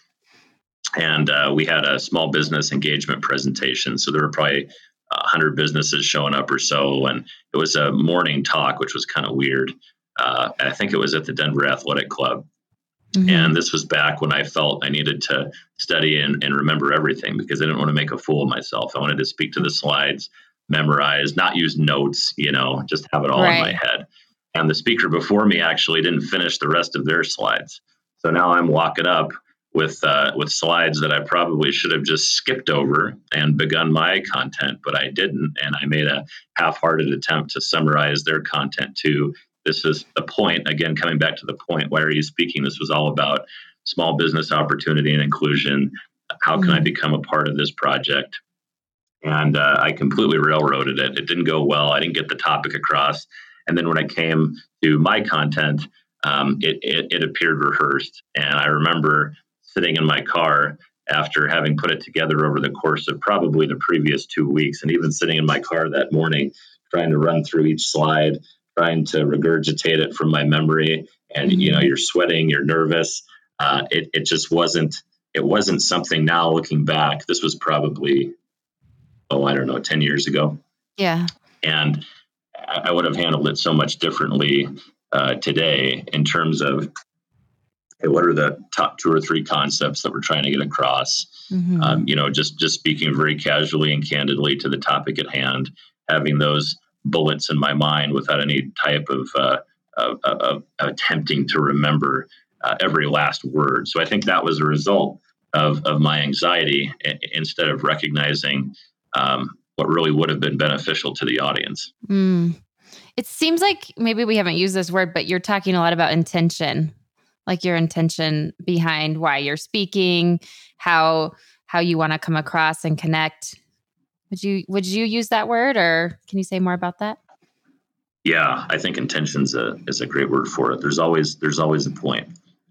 and uh, we had a small business engagement presentation. So there were probably 100 businesses showing up or so. And it was a morning talk, which was kind of weird. Uh, and I think it was at the Denver Athletic Club. Mm-hmm. And this was back when I felt I needed to study and, and remember everything because I didn't want to make a fool of myself. I wanted to speak to the slides, memorize, not use notes, you know, just have it all right. in my head. And the speaker before me actually didn't finish the rest of their slides. So now I'm walking up with uh, with slides that I probably should have just skipped over and begun my content, but I didn't, and I made a half-hearted attempt to summarize their content too. This is the point again, coming back to the point. Why are you speaking? This was all about small business opportunity and inclusion. How can mm-hmm. I become a part of this project? And uh, I completely railroaded it. It didn't go well. I didn't get the topic across. And then when I came to my content, um, it, it, it appeared rehearsed. And I remember sitting in my car after having put it together over the course of probably the previous two weeks, and even sitting in my car that morning, trying to run through each slide, trying to regurgitate it from my memory. And you know, you're sweating, you're nervous. Uh, it it just wasn't it wasn't something. Now looking back, this was probably oh I don't know ten years ago. Yeah, and I would have handled it so much differently uh, today in terms of hey, what are the top two or three concepts that we're trying to get across? Mm-hmm. Um, you know, just just speaking very casually and candidly to the topic at hand, having those bullets in my mind without any type of, uh, of, of, of attempting to remember uh, every last word. So I think that was a result of, of my anxiety instead of recognizing um, what really would have been beneficial to the audience. Mm. It seems like maybe we haven't used this word, but you're talking a lot about intention like your intention behind why you're speaking how how you want to come across and connect would you would you use that word or can you say more about that Yeah, I think intentions a, is a great word for it. There's always there's always a point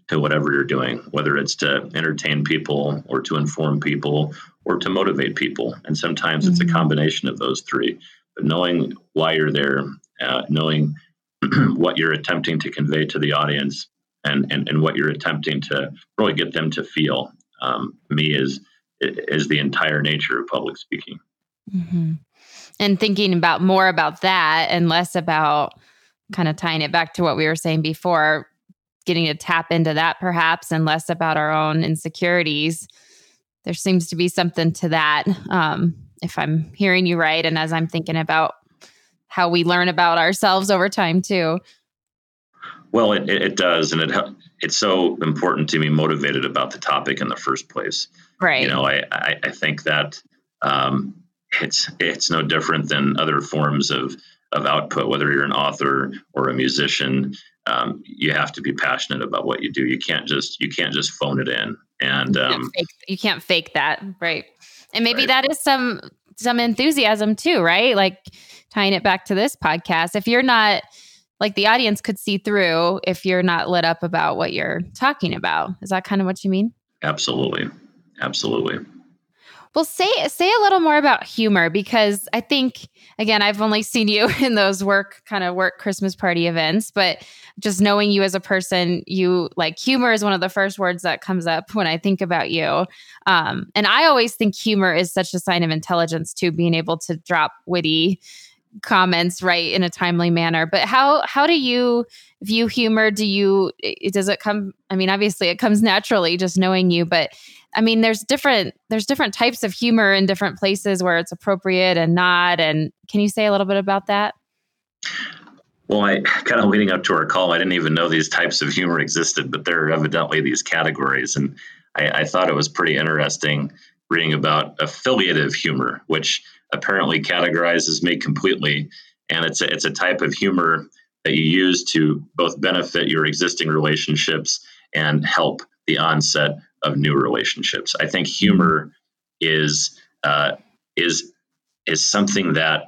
to whatever you're doing, whether it's to entertain people or to inform people or to motivate people. And sometimes mm-hmm. it's a mm-hmm. combination of those three. But knowing why you're there, uh, knowing what you're attempting to convey to the audience, and, and, and what you're attempting to really get them to feel, um, me is is the entire nature of public speaking. Mm-hmm. And thinking about more about that and less about kind of tying it back to what we were saying before, getting to tap into that perhaps, and less about our own insecurities. There seems to be something to that. Um, if I'm hearing you right, and as I'm thinking about how we learn about ourselves over time too. Well, it, it does, and it it's so important to be motivated about the topic in the first place. Right. You know, I I, I think that um, it's it's no different than other forms of of output. Whether you're an author or a musician, um, you have to be passionate about what you do. You can't just you can't just phone it in. And you can't, um, fake, you can't fake that, right? And maybe right. that is some some enthusiasm too, right? Like tying it back to this podcast, if you're not like the audience could see through if you're not lit up about what you're talking about. Is that kind of what you mean? Absolutely. Absolutely. Well, say say a little more about humor because I think again I've only seen you in those work kind of work Christmas party events, but just knowing you as a person, you like humor is one of the first words that comes up when I think about you. Um, and I always think humor is such a sign of intelligence too, being able to drop witty comments right in a timely manner. But how how do you view humor? Do you does it come i mean obviously it comes naturally just knowing you but i mean there's different there's different types of humor in different places where it's appropriate and not and can you say a little bit about that? Well i kind of leading up to our call i didn't even know these types of humor existed but there are evidently these categories and i, I thought it was pretty interesting reading about affiliative humor which apparently categorizes me completely. And it's a, it's a type of humor that you use to both benefit your existing relationships and help the onset of new relationships. I think humor is uh, is is something that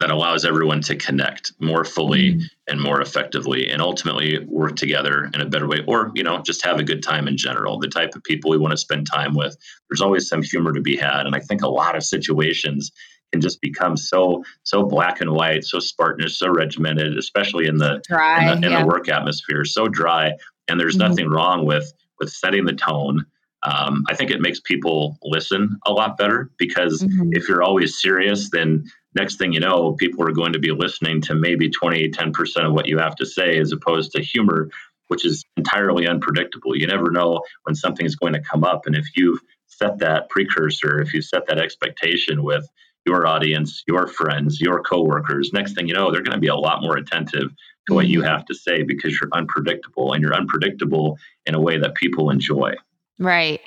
that allows everyone to connect more fully mm-hmm. and more effectively and ultimately work together in a better way or you know just have a good time in general the type of people we want to spend time with there's always some humor to be had and i think a lot of situations can just become so so black and white so spartanish so regimented especially in the dry, in, the, in yeah. the work atmosphere so dry and there's mm-hmm. nothing wrong with with setting the tone um, I think it makes people listen a lot better because mm-hmm. if you're always serious, then next thing you know, people are going to be listening to maybe 20, 10% of what you have to say as opposed to humor, which is entirely unpredictable. You never know when something is going to come up. And if you've set that precursor, if you set that expectation with your audience, your friends, your coworkers, next thing you know, they're going to be a lot more attentive to what you mm-hmm. have to say because you're unpredictable and you're unpredictable in a way that people enjoy. Right.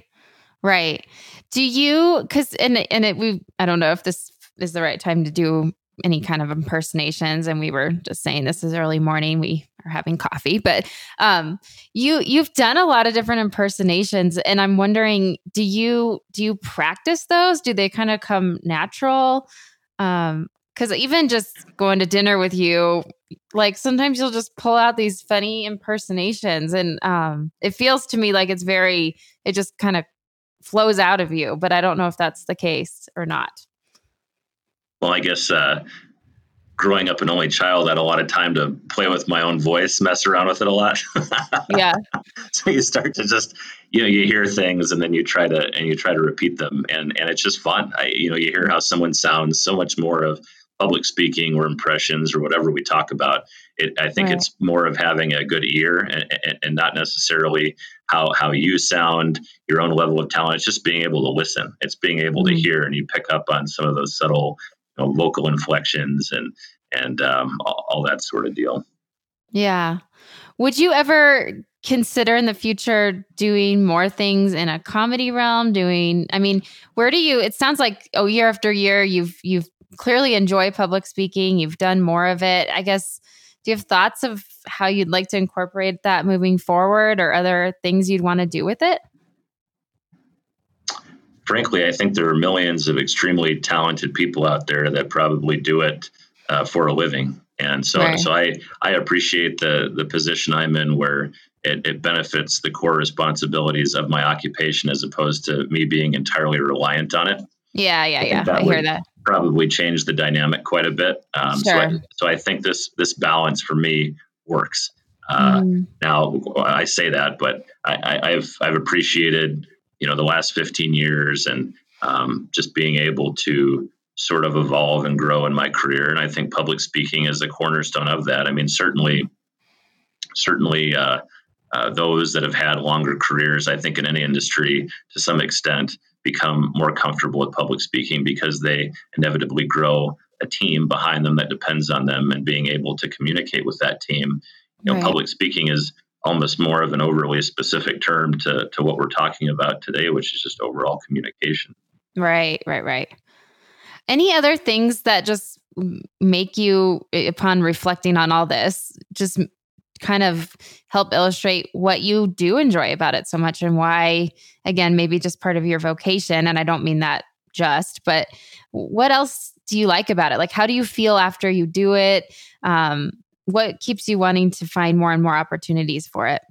Right. Do you cuz and and it we I don't know if this is the right time to do any kind of impersonations. And we were just saying this is early morning. We are having coffee but um you you've done a lot of different impersonations. And i'm wondering do you do you practice those? Do they kind of come natural? Um because even just going to dinner with you like sometimes you'll just pull out these funny impersonations. And um it feels to me like it's very it just kind of flows out of you but i don't know if that's the case or not well, I guess uh, growing up an only child, I had a lot of time to play with my own voice, mess around with it a lot. yeah. So you start to just, you know, you hear things and then you try to and you try to repeat them, and and it's just fun. I, you know, you hear how someone sounds. So much more of public speaking or impressions or whatever we talk about. It, I think right. it's more of having a good ear and, and, and, not necessarily how how you sound, your own level of talent. It's just being able to listen. It's being able mm-hmm. to hear, and you pick up on some of those subtle know, vocal inflections and and um, all, all that sort of deal. Yeah. Would you ever consider in the future doing more things in a comedy realm? Doing, I mean, where do you? It sounds like oh, year after year, you've you've clearly enjoy public speaking. You've done more of it. I guess. Do you have thoughts of how you'd like to incorporate that moving forward, or other things you'd want to do with it? Frankly, I think there are millions of extremely talented people out there that probably do it uh, for a living. And so, right. so I, I appreciate the the position I'm in where it, it benefits the core responsibilities of my occupation as opposed to me being entirely reliant on it. Yeah, yeah, yeah. I, I hear that. Probably change the dynamic quite a bit. Um, sure. So, I, so I think this this balance for me works. Uh, mm. Now I say that, but I, have I've appreciated you know the last 15 years and um, just being able to sort of evolve and grow in my career, and I think public speaking is a cornerstone of that. I mean, certainly, certainly. Uh, uh, those that have had longer careers, I think, in any industry to some extent, become more comfortable with public speaking because they inevitably grow a team behind them that depends on them and being able to communicate with that team you know, right. public speaking is almost more of an overly specific term to, to what we're talking about today, which is just overall communication. Right, right, right. Any other things that just make you, upon reflecting on all this, just kind of help illustrate what you do enjoy about it so much and why, again, maybe just part of your vocation? And I don't mean that just, but what else do you like about it? Like, how do you feel after you do it? Um, what keeps you wanting to find more and more opportunities for it?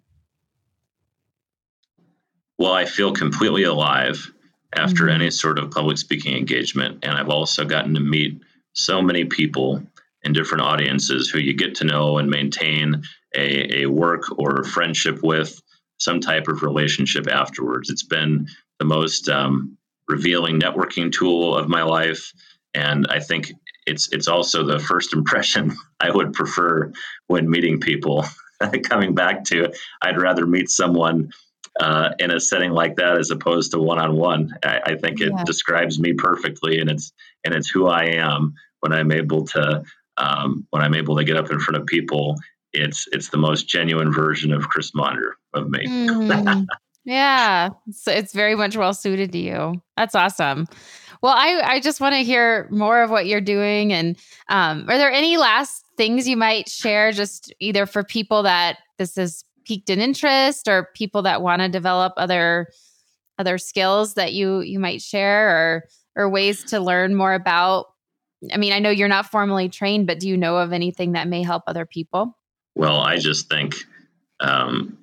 Well, I feel completely alive after mm-hmm. any sort of public speaking engagement. And I've also gotten to meet so many people in different audiences who you get to know and maintain a, a work or friendship with, some type of relationship afterwards. It's been the most um, revealing networking tool of my life. And I think it's it's also the first impression I would prefer when meeting people. Coming back to, I'd rather meet someone uh, in a setting like that as opposed to one on one. I think it yeah. describes me perfectly, and it's and it's who I am when I'm able to um, when I'm able to get up in front of people. It's it's the most genuine version of Chris Maunder of me. Mm. yeah, so it's very much well suited to you. That's awesome. Well, I, I just want to hear more of what you're doing. And um, are there any last things you might share, just either for people that this has piqued an interest or people that want to develop other other skills that you you might share or or ways to learn more about I mean, I know you're not formally trained, but do you know of anything that may help other people? Well, I just think um,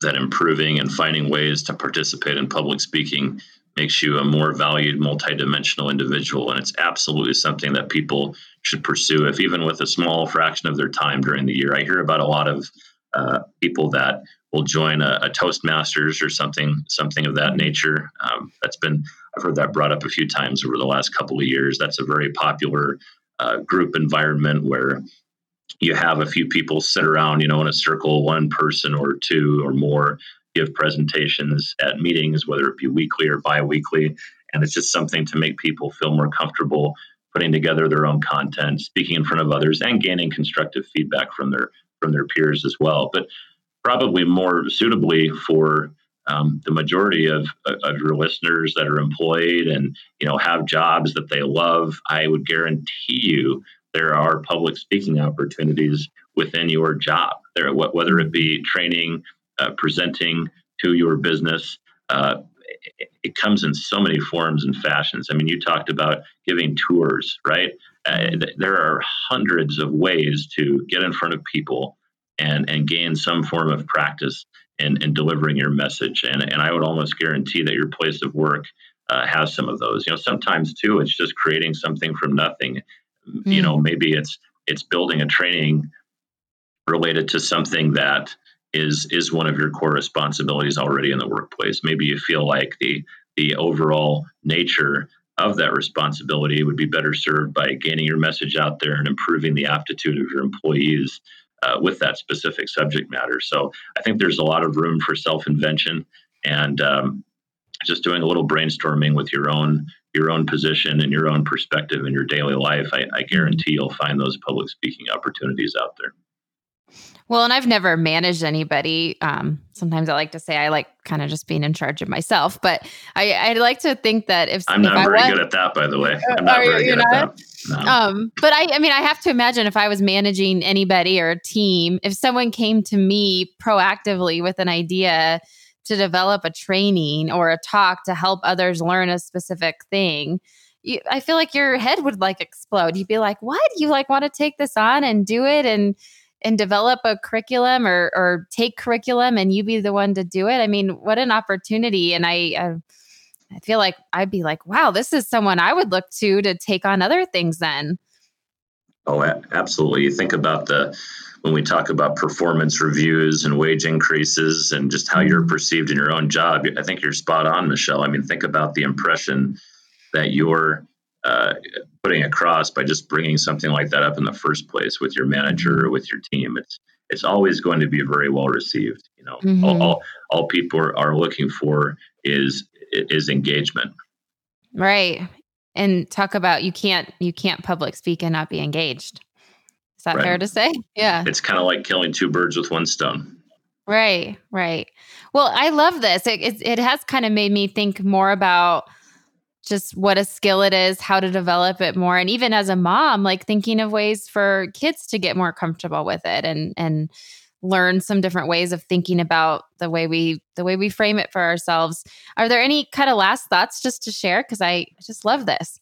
that improving and finding ways to participate in public speaking makes you a more valued multidimensional individual and it's absolutely something that people should pursue if even with a small fraction of their time during the year. I hear about a lot of uh, people that will join a, a, toastmasters or something something of that nature. Um, that's been i've heard that brought up a few times over the last couple of years. That's a very popular uh, group environment where you have a few people sit around you know in a circle one person or two or more give presentations at meetings, whether it be weekly or biweekly. And it's just something to make people feel more comfortable putting together their own content, speaking in front of others, and gaining constructive feedback from their from their peers as well. But probably more suitably for um, the majority of, of your listeners that are employed and you know have jobs that they love, I would guarantee you there are public speaking opportunities within your job. There, whether it be training uh, presenting to your business. Uh, it, it, comes in so many forms and fashions. I mean, you talked about giving tours, right? There are hundreds of ways to get in front of people and, and gain some form of practice in, in delivering your message. And, and I would almost guarantee that your place of work uh, has some of those. You know, sometimes too, it's just creating something from nothing. Mm. You know, maybe it's it's building a training related to something that is is one of your core responsibilities already in the workplace. Maybe you feel like the the overall nature of that responsibility would be better served by gaining your message out there and improving the aptitude of your employees uh, with that specific subject matter. So I think there's a lot of room for self invention and um, just doing a little brainstorming with your own your own position and your own perspective in your daily life. I, I guarantee you'll find those public speaking opportunities out there. Well, and I've never managed anybody. Um, sometimes I like to say I like kind of just being in charge of myself, but I, I like to think that if I'm not if very good at that, by the way, I'm not very good not? at that. No. Um, but I, I mean, I have to imagine if I was managing anybody or a team, if someone came to me proactively with an idea to develop a training or a talk to help others learn a specific thing, you, I feel like your head would like explode. You'd be like, "What? You like want to take this on and do it and and develop a curriculum or or take curriculum and you be the one to do it?" I mean, what an opportunity! And I. Uh, I feel like I'd be like, wow, this is someone I would look to to take on other things then. Oh, absolutely. You think about the when we talk about performance reviews and wage increases and just how you're mm-hmm. perceived in your own job. I think you're spot on, Michelle. I mean, think about the impression that you're uh, putting across by just bringing something like that up in the first place with your manager or with your team. It's it's always going to be very well received. You know, mm-hmm. all, all, all people are, are looking for is is engagement. Right. And talk about you can't you can't public speak and not be engaged. Is that right. fair to say? Yeah. It's kind of like killing two birds with one stone. Right, right. Well, I love this. It, it, it has kind of made me think more about just what a skill it is, how to develop it more, and even as a mom, like thinking of ways for kids to get more comfortable with it and and learn some different ways of thinking about the way we the way we frame it for ourselves. Are there any kind of last thoughts just to share? Because I just love this.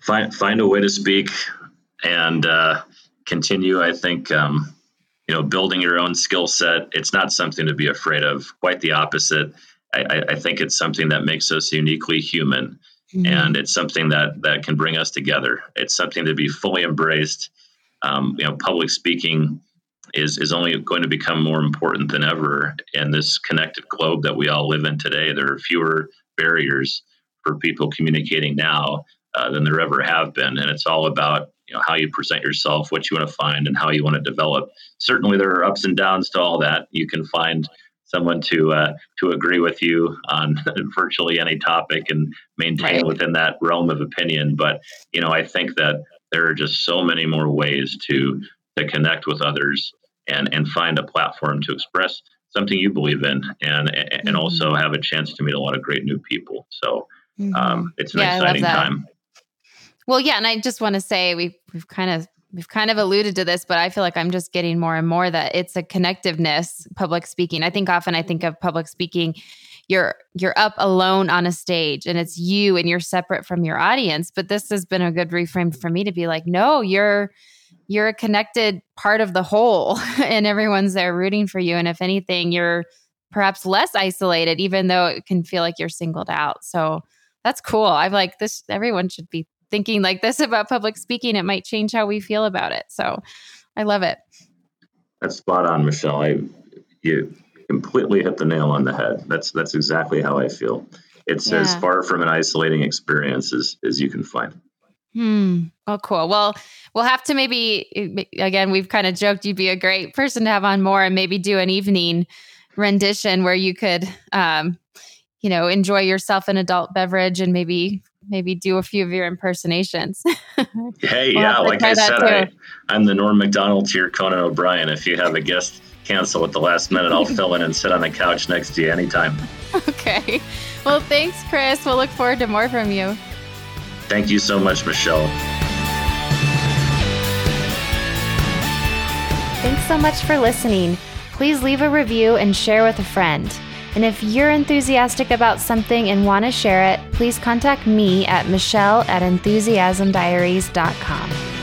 Find find a way to speak and uh, continue. I think um, you know building your own skill set. It's not something to be afraid of. Quite the opposite. I, I think it's something that makes us uniquely human, mm-hmm. and it's something that that can bring us together. It's something to be fully embraced. Um, you know, public speaking is is only going to become more important than ever in this connected globe that we all live in today. There are fewer barriers for people communicating now uh, than there ever have been, and it's all about you know how you present yourself, what you want to find, and how you want to develop. Certainly, there are ups and downs to all that. You can find someone to uh, to agree with you on virtually any topic and maintain right. within that realm of opinion. But you know, I think that there are just so many more ways to to connect with others and and find a platform to express something you believe in and and mm-hmm. also have a chance to meet a lot of great new people so mm-hmm. um, it's an yeah, exciting time well yeah and i just want to say we've we've kind of we've kind of alluded to this but i feel like i'm just getting more and more that it's a connectiveness public speaking. I think often i think of public speaking you're you're up alone on a stage and it's you and you're separate from your audience but this has been a good reframe for me to be like no you're you're a connected part of the whole and everyone's there rooting for you. And if anything you're perhaps less isolated even though it can feel like you're singled out. So that's cool. I'm like this everyone should be thinking like this about public speaking it might change how we feel about it so i love it that's spot on michelle i you completely hit the nail on the head that's that's exactly how i feel it's yeah. as far from an isolating experience as, as you can find Hmm. Oh, cool. Well, we'll have to maybe, again, we've kind of joked you'd be a great person to have on more and maybe do an evening rendition where you could, um, you know, enjoy yourself an adult beverage and maybe maybe do a few of your impersonations. hey, we'll yeah, like I said, I, I'm the Norm Macdonald to your Conan O'Brien. If you have a guest cancel at the last minute, I'll fill in and sit on the couch next to you anytime. Okay. Well, thanks, Chris. We'll look forward to more from you. Thank you so much, Michelle. Thanks so much for listening. Please leave a review and share with a friend. And if you're enthusiastic about something and want to share it, please contact me at michelle at enthusiasmdiaries.com.